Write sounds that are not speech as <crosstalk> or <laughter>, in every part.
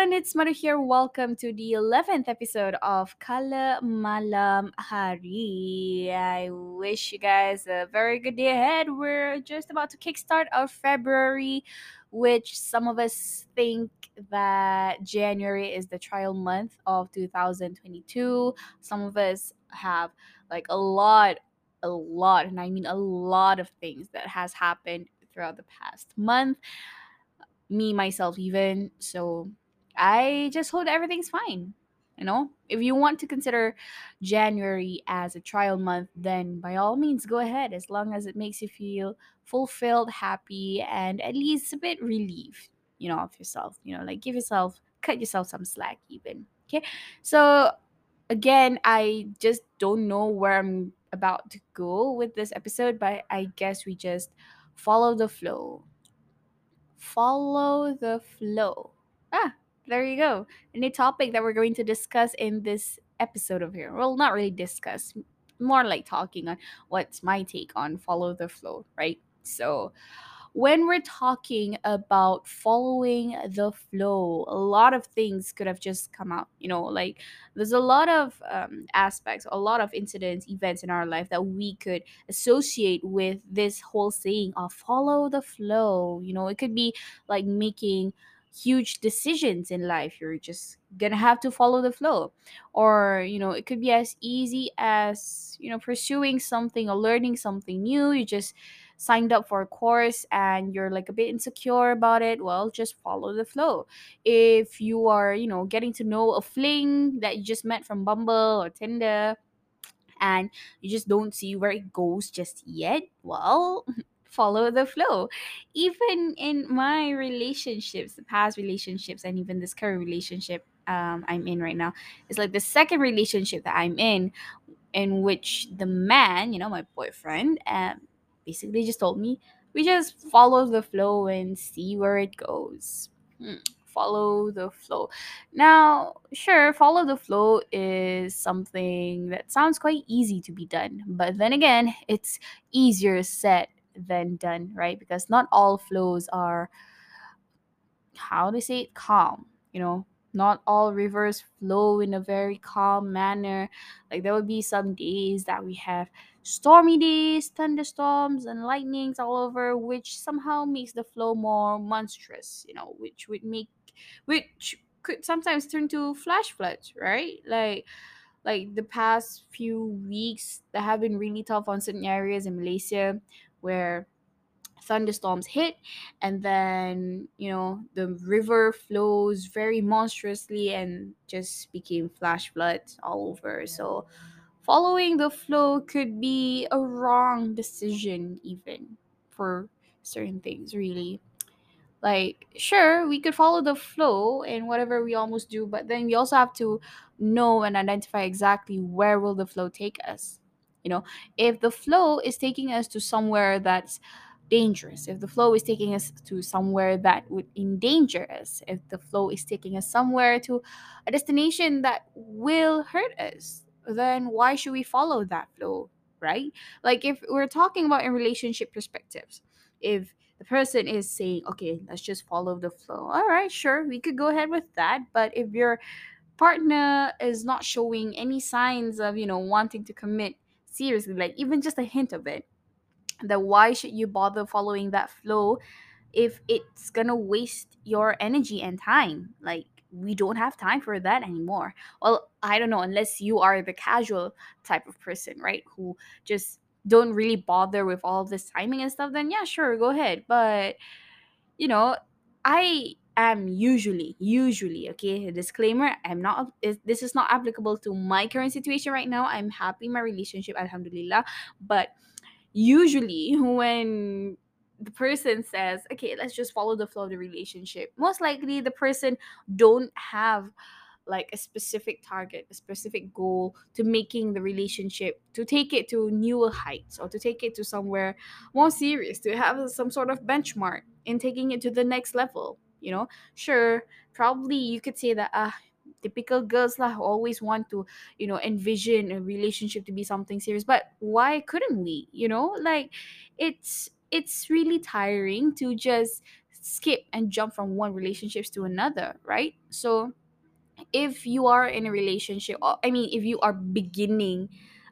everyone, it's Maru here. Welcome to the 11th episode of Kala Malam Hari. I wish you guys a very good day ahead. We're just about to kickstart our February, which some of us think that January is the trial month of 2022. Some of us have like a lot, a lot, and I mean a lot of things that has happened throughout the past month me myself even so i just hope everything's fine you know? If you want to consider january as a trial month then by all means go ahead as long as it makes you feel fulfilled happy and at least a bit relieved you know of yourself you know like give yourself cut yourself some slack even okay? So again i just don't know where i'm about to go with this episode but i guess we just follow the flow. Follow the flow. There you go. A new topic that we're going to discuss in this episode of here. Well, not really discuss, more like talking on what's my take on follow the flow, right? So, when we're talking about following the flow, a lot of things could have just come out. You know, like there's a lot of um, aspects, a lot of incidents, events in our life that we could associate with this whole saying of follow the flow. You know, it could be like making huge decisions in life you're just gonna have to follow the flow or you know it could be as easy as you know pursuing something or learning something new you just signed up for a course and you're like a bit insecure about it, well, just follow the flow. If you are, you know, getting to know a fling that you just met from Bumble or Tinder and you just don't see where it goes just yet, well, <laughs> follow the flow. Even in my relationships, the past relationships, and even this current relationship um, I'm in right now, it's like the second relationship that I'm in, in which the man, you know, my boyfriend, um, basically just told me we just follow the flow and see where it goes. Hmm, Follow the flow. Now, sure, follow the flow is something that sounds quite easy to be done, but then again, it's easier said than done, right? Because not all flows are how to say it? Calm you know? Not all rivers flow in a very calm manner. Like there will be some days that we have stormy days thunderstorms and lightnings all over which somehow makes the flow more monstrous you know which would make which could sometimes turn to flash floods right? Like like the past few weeks that have been really tough on certain areas in malaysia where thunderstorms hit and then you know the river flows very monstrously and just became flash floods all over. So following the flow could be a wrong decision even for certain things really. Like sure we could follow the flow and whatever we almost do but then we also have to know and identify exactly where will the flow take us you know? If the flow is taking us to somewhere that's dangerous if the flow is taking us to somewhere that would endanger us if the flow is taking us somewhere to a destination that will hurt us then why should we follow that flow right? Like if we're talking about in relationship perspectives if the person is saying okay let's just follow the flow all right sure we could go ahead with that but if your partner is not showing any signs of you know wanting to commit seriously like even just a hint of it that why should you bother following that flow if it's gonna waste your energy and time? Like we don't have time for that anymore. Well i don't know unless you are the casual type of person right who just don't really bother with all this timing and stuff then yeah sure go ahead. But you know i am usually usually okay disclaimer i'm not this is not applicable to my current situation right now. I'm happy my relationship alhamdulillah. But usually <laughs> when the person says okay let's just follow the flow of the relationship most likely the person don't have like a specific target a specific goal to making the relationship to take it to newer heights or to take it to somewhere more serious to have some sort of benchmark in taking it to the next level you know? Sure probably you could say that ah typical girls lah always want to you know envision a relationship to be something serious but why couldn't we you know? Like it's it's really tiring to just skip and jump from one relationships to another right? So if you are in a relationship or i mean if you are beginning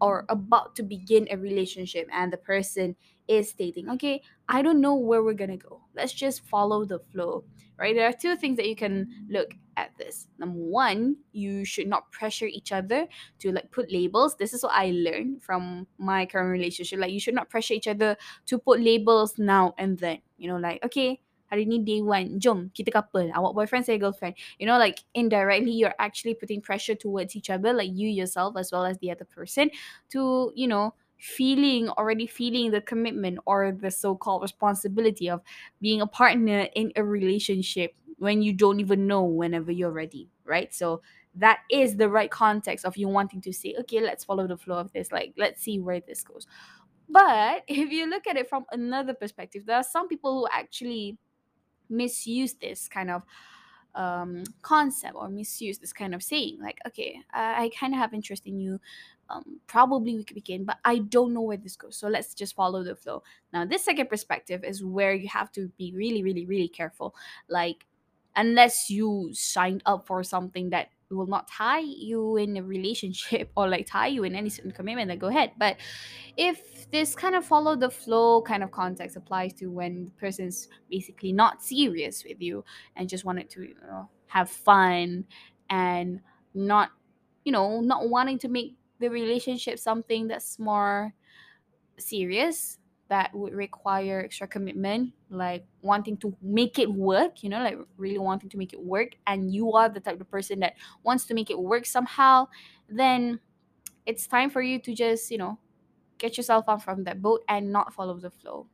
or about to begin a relationship and the person is stating okay i don't know where we're gonna go. Let's just follow the flow right? There are two things that you can look at this. Number one you should not pressure each other to like put labels. This is what i learned from my current relationship. Like you should not pressure each other to put labels now and then. You know like okay hari ni day one jom kita couple awak boyfriend saya girlfriend. You know like indirectly you're actually putting pressure towards each other like you yourself as well as the other person to you know feeling already feeling the commitment or the so-called responsibility of being a partner in a relationship when you don't even know whenever you're ready right? So that is the right context of you wanting to say okay let's follow the flow of this like let's see where this goes. But <laughs> if you look at it from another perspective there are some people who actually misuse this kind of um, concept or misuse this kind of saying like okay i, I kind of have interest in you um, probably we could begin but i don't know where this goes. So let's just follow the flow. Now this second perspective is where you have to be really really really careful. Like unless you signed up for something that will not tie you in a relationship or like tie you in any certain commitment then go ahead. But if this kind of follow the flow kind of context applies to when the person's basically not serious with you and just wanted to you know, have fun and not you know not wanting to make the relationship something that's more serious that would require extra commitment like wanting to make it work you know like really wanting to make it work and you are the type of person that wants to make it work somehow then it's time for you to just you know get yourself out from that boat and not follow the flow.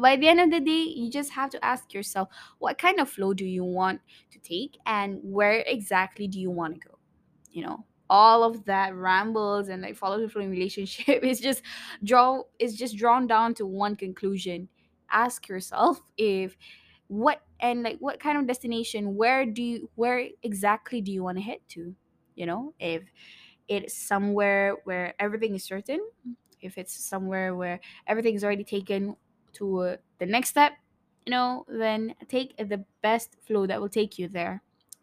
By the end of the day you just have to ask yourself what kind of flow do you want to take and where exactly do you want to go? You know all of that rambles and like follow the flow in relationship <laughs> is just draw is just drawn down to one conclusion. Ask yourself if what and like what kind of destination where do you where exactly do you want to head to? You know if it's somewhere where everything is certain if it's somewhere where everything's already taken to uh, the next step you know then take the best flow that will take you there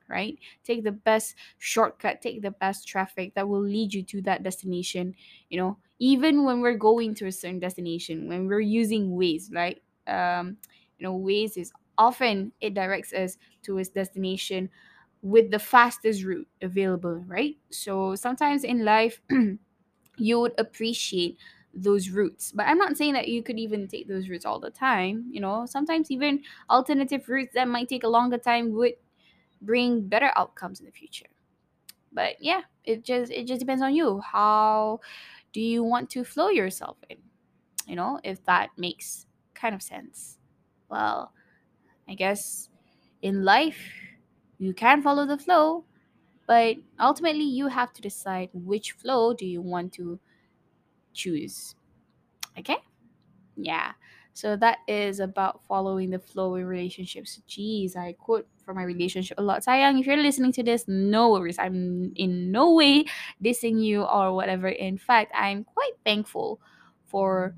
right? Take the best shortcut take the best traffic that will lead you to that destination you know? Even when we're going to a certain destination when we're using Waze right? Um you know Waze is often it directs us to its destination with the fastest route available right? So sometimes in life <clears throat> you would appreciate those routes but i'm not saying that you could even take those routes all the time you know? Sometimes even alternative routes that might take a longer time would bring better outcomes in the future. But yeah it just it just depends on you. How do you want to flow yourself in? You know if that makes kind of sense. Well i guess in life you can follow the flow but ultimately you have to decide which flow do you want to choose. Okay? Yeah. So that is about following the flow in relationships. Jeez i quote from my relationship a lot. Sayang if you're listening to this no worries. I'm in no way dissing you or whatever. In fact i'm quite thankful for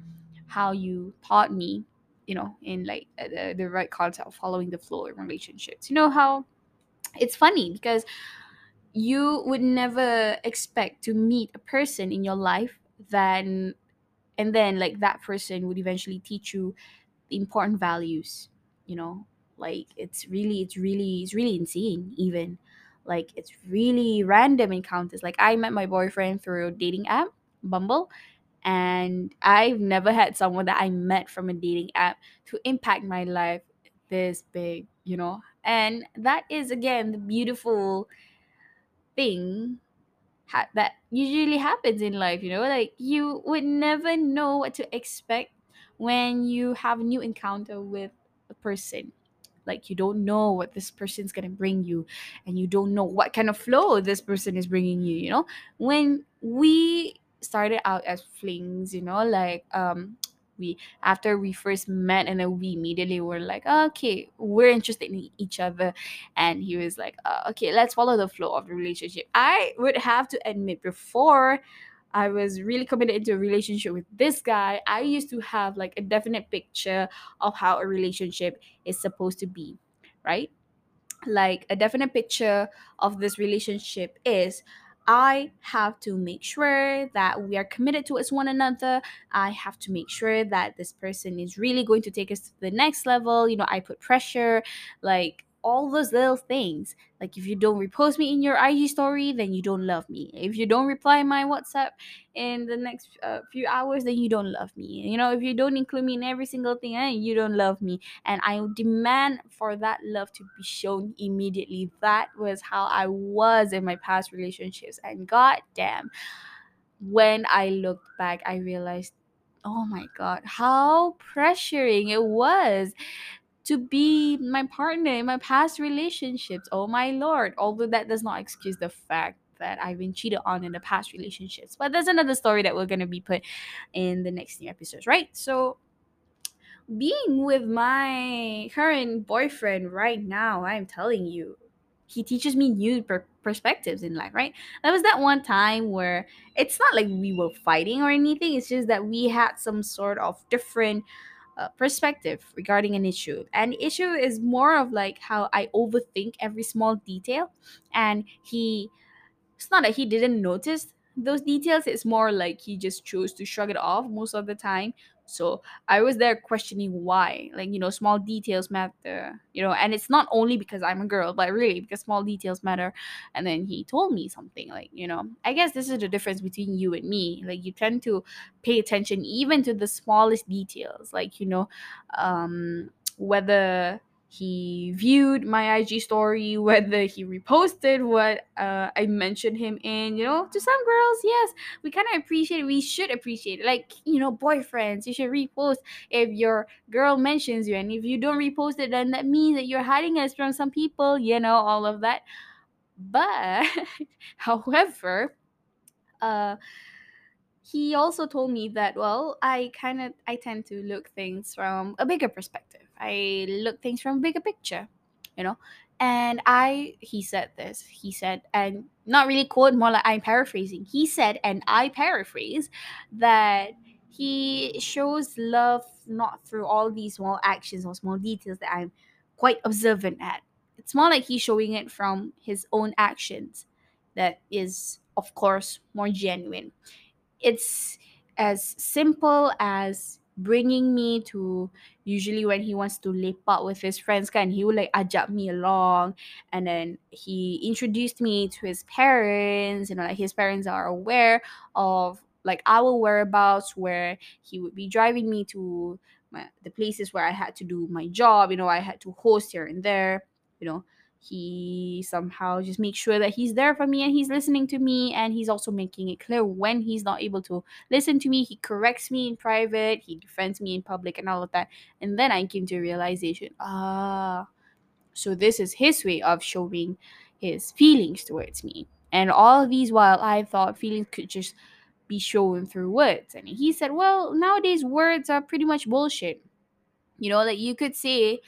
how you taught me you know in like uh, the, the right concept of following the flow in relationships. You know how it's funny because you would never expect to meet a person in your life then and then like that person would eventually teach you the important values you know like it's really it's really it's really insane even. Like it's really random encounters. Like i met my boyfriend through a dating app bumble and i've never had someone that i met from a dating app to impact my life this big you know? And that is again the beautiful thing ha- that usually happens in life you know? Like you would never know what to expect when you have a new encounter with a person like you don't know what this person's gonna bring you and you don't know what kind of flow this person is bringing you you know? When we started out as flings you know like um we after we first met and then we immediately were like okay we're interested in each other and he was like uh, okay let's follow the flow of the relationship. I would have to admit before I was really committed into a relationship with this guy, I used to have like a definite picture of how a relationship is supposed to be, right? like a definite picture of this relationship is I have to make sure that we are committed towards one another. I have to make sure that this person is really going to take us to the next level. You know, I put pressure, like all those little things. Like if you don't repost me in your IG story, then you don't love me. If you don't reply my WhatsApp in the next uh, few hours, then you don't love me. You know, if you don't include me in every single thing, eh, you don't love me and I demand for that love to be shown immediately. That was how I was in my past relationships. And god damn, when I looked back, I realized, oh my god, how pressuring it was to be my partner in my past relationships. Oh my lord. Although that does not excuse the fact that I've been cheated on in the past relationships. But that's another story that we're gonna be put in the next new episodes, right? So being with my current boyfriend right now, I'm telling you, he teaches me new per- perspectives in life, right? There was that one time where it's not like we were fighting or anything, it's just that we had some sort of different uh, perspective regarding an issue. And issue is more of like how I overthink every small detail, and he it's not that he didn't notice those details. It's more like he just chose to shrug it off most of the time so i was there questioning why like you know small details matter you know and it's not only because i'm a girl but really because small details matter. And then he told me something like you know i guess this is the difference between you and me like you tend to pay attention even to the smallest details like you know um whether he viewed my IG story, <laughs> whether he reposted what uh, I mentioned him in. You know, to some girls, yes, we kind of appreciate it. We should appreciate it. Like, you know, boyfriends, you should repost if your girl mentions you. And if you don't repost it, then that means that you're hiding us from some people, you know, all of that. But, <laughs> however, uh, he also told me that well i kind of i tend to look things from a bigger perspective. I look things from a bigger picture you know? And i he said this he said and not really quote more like i'm paraphrasing. He said and i paraphrase that he shows love not through all these small actions or small details that i'm quite observant at. It's more like he's showing it from his own actions that is of course more genuine it's as simple as bringing me to usually when he wants to leap out with his friends kan he would like ajak me along. And then he introduced me to his parents you know like his parents are aware of like our whereabouts where he would be driving me to my, the places where I had to do my job you know I had to host here and there you know he somehow just makes sure that he's there for me and he's listening to me and he's also making it clear when he's not able to listen to me he corrects me in private he defends me in public and all of that. And then i came to realization ah so this is his way of showing his feelings towards me. And all these while i thought feelings could just be shown through words. And he said well nowadays words are pretty much bullshit. You know like you could say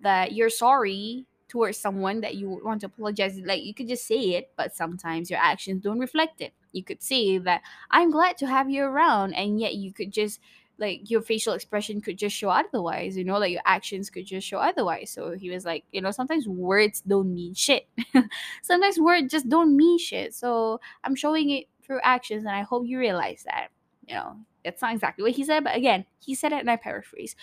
that you're sorry towards someone that you want to apologize like you could just say it but sometimes your actions don't reflect it. You could say that i'm glad to have you around and yet you could just like your facial expression could just show otherwise you know like your actions could just show otherwise. So he was like you know sometimes words don't mean shit. <laughs> Sometimes words just don't mean shit. So i'm showing it through actions and i hope you realize that you know that's not exactly what he said but again he said it and i paraphrase.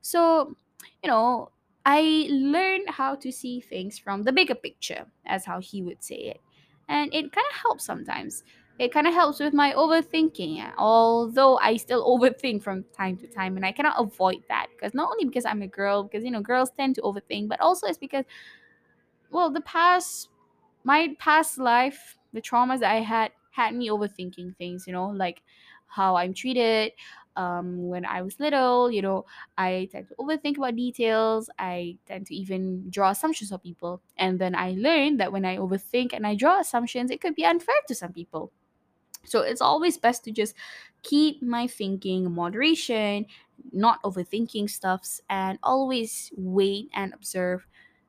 So, you know, I learned how to see things from the bigger picture, as how he would say it. And it kind of helps sometimes. It kind of helps with my overthinking, although I still <laughs> overthink from time to time, and I cannot avoid that because not only because I'm a girl, because you know girls tend to overthink, but also it's because well, the past, my past life, the traumas that I had had me overthinking things, you know, like how I'm treated, um, when I was little, you know, I tend to overthink about details. I tend to even draw assumptions of people. And then I learned that when I overthink and I draw assumptions, it could be unfair to some people. So it's always best to just keep my thinking moderation, not overthinking stuffs, and always wait and observe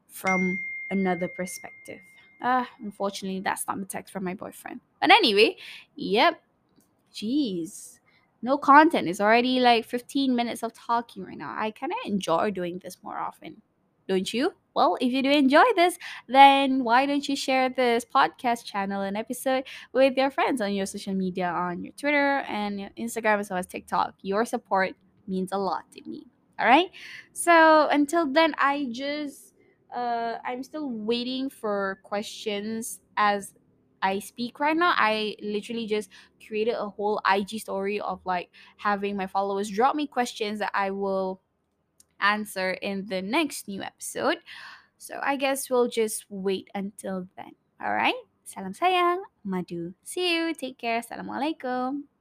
from another perspective. Ah, unfortunately, that's not the text from my boyfriend. But anyway, yep, Jeez. No content. It's already like 15 minutes of talking right now. I kind of enjoy doing this more often. Don't you? Well, if you do enjoy this, then why don't you share this podcast channel and episode with your friends on your social media, on your Twitter and your Instagram as well as TikTok? Your support means a lot to me. All right. So until then, I just uh, I'm still waiting for questions as I speak right now. I literally just created a whole IG story of like having my followers drop me questions that I will answer in the next new episode. So I guess we'll just wait until then. All right? Salam sayang, madu. See you. Take care. Assalamualaikum.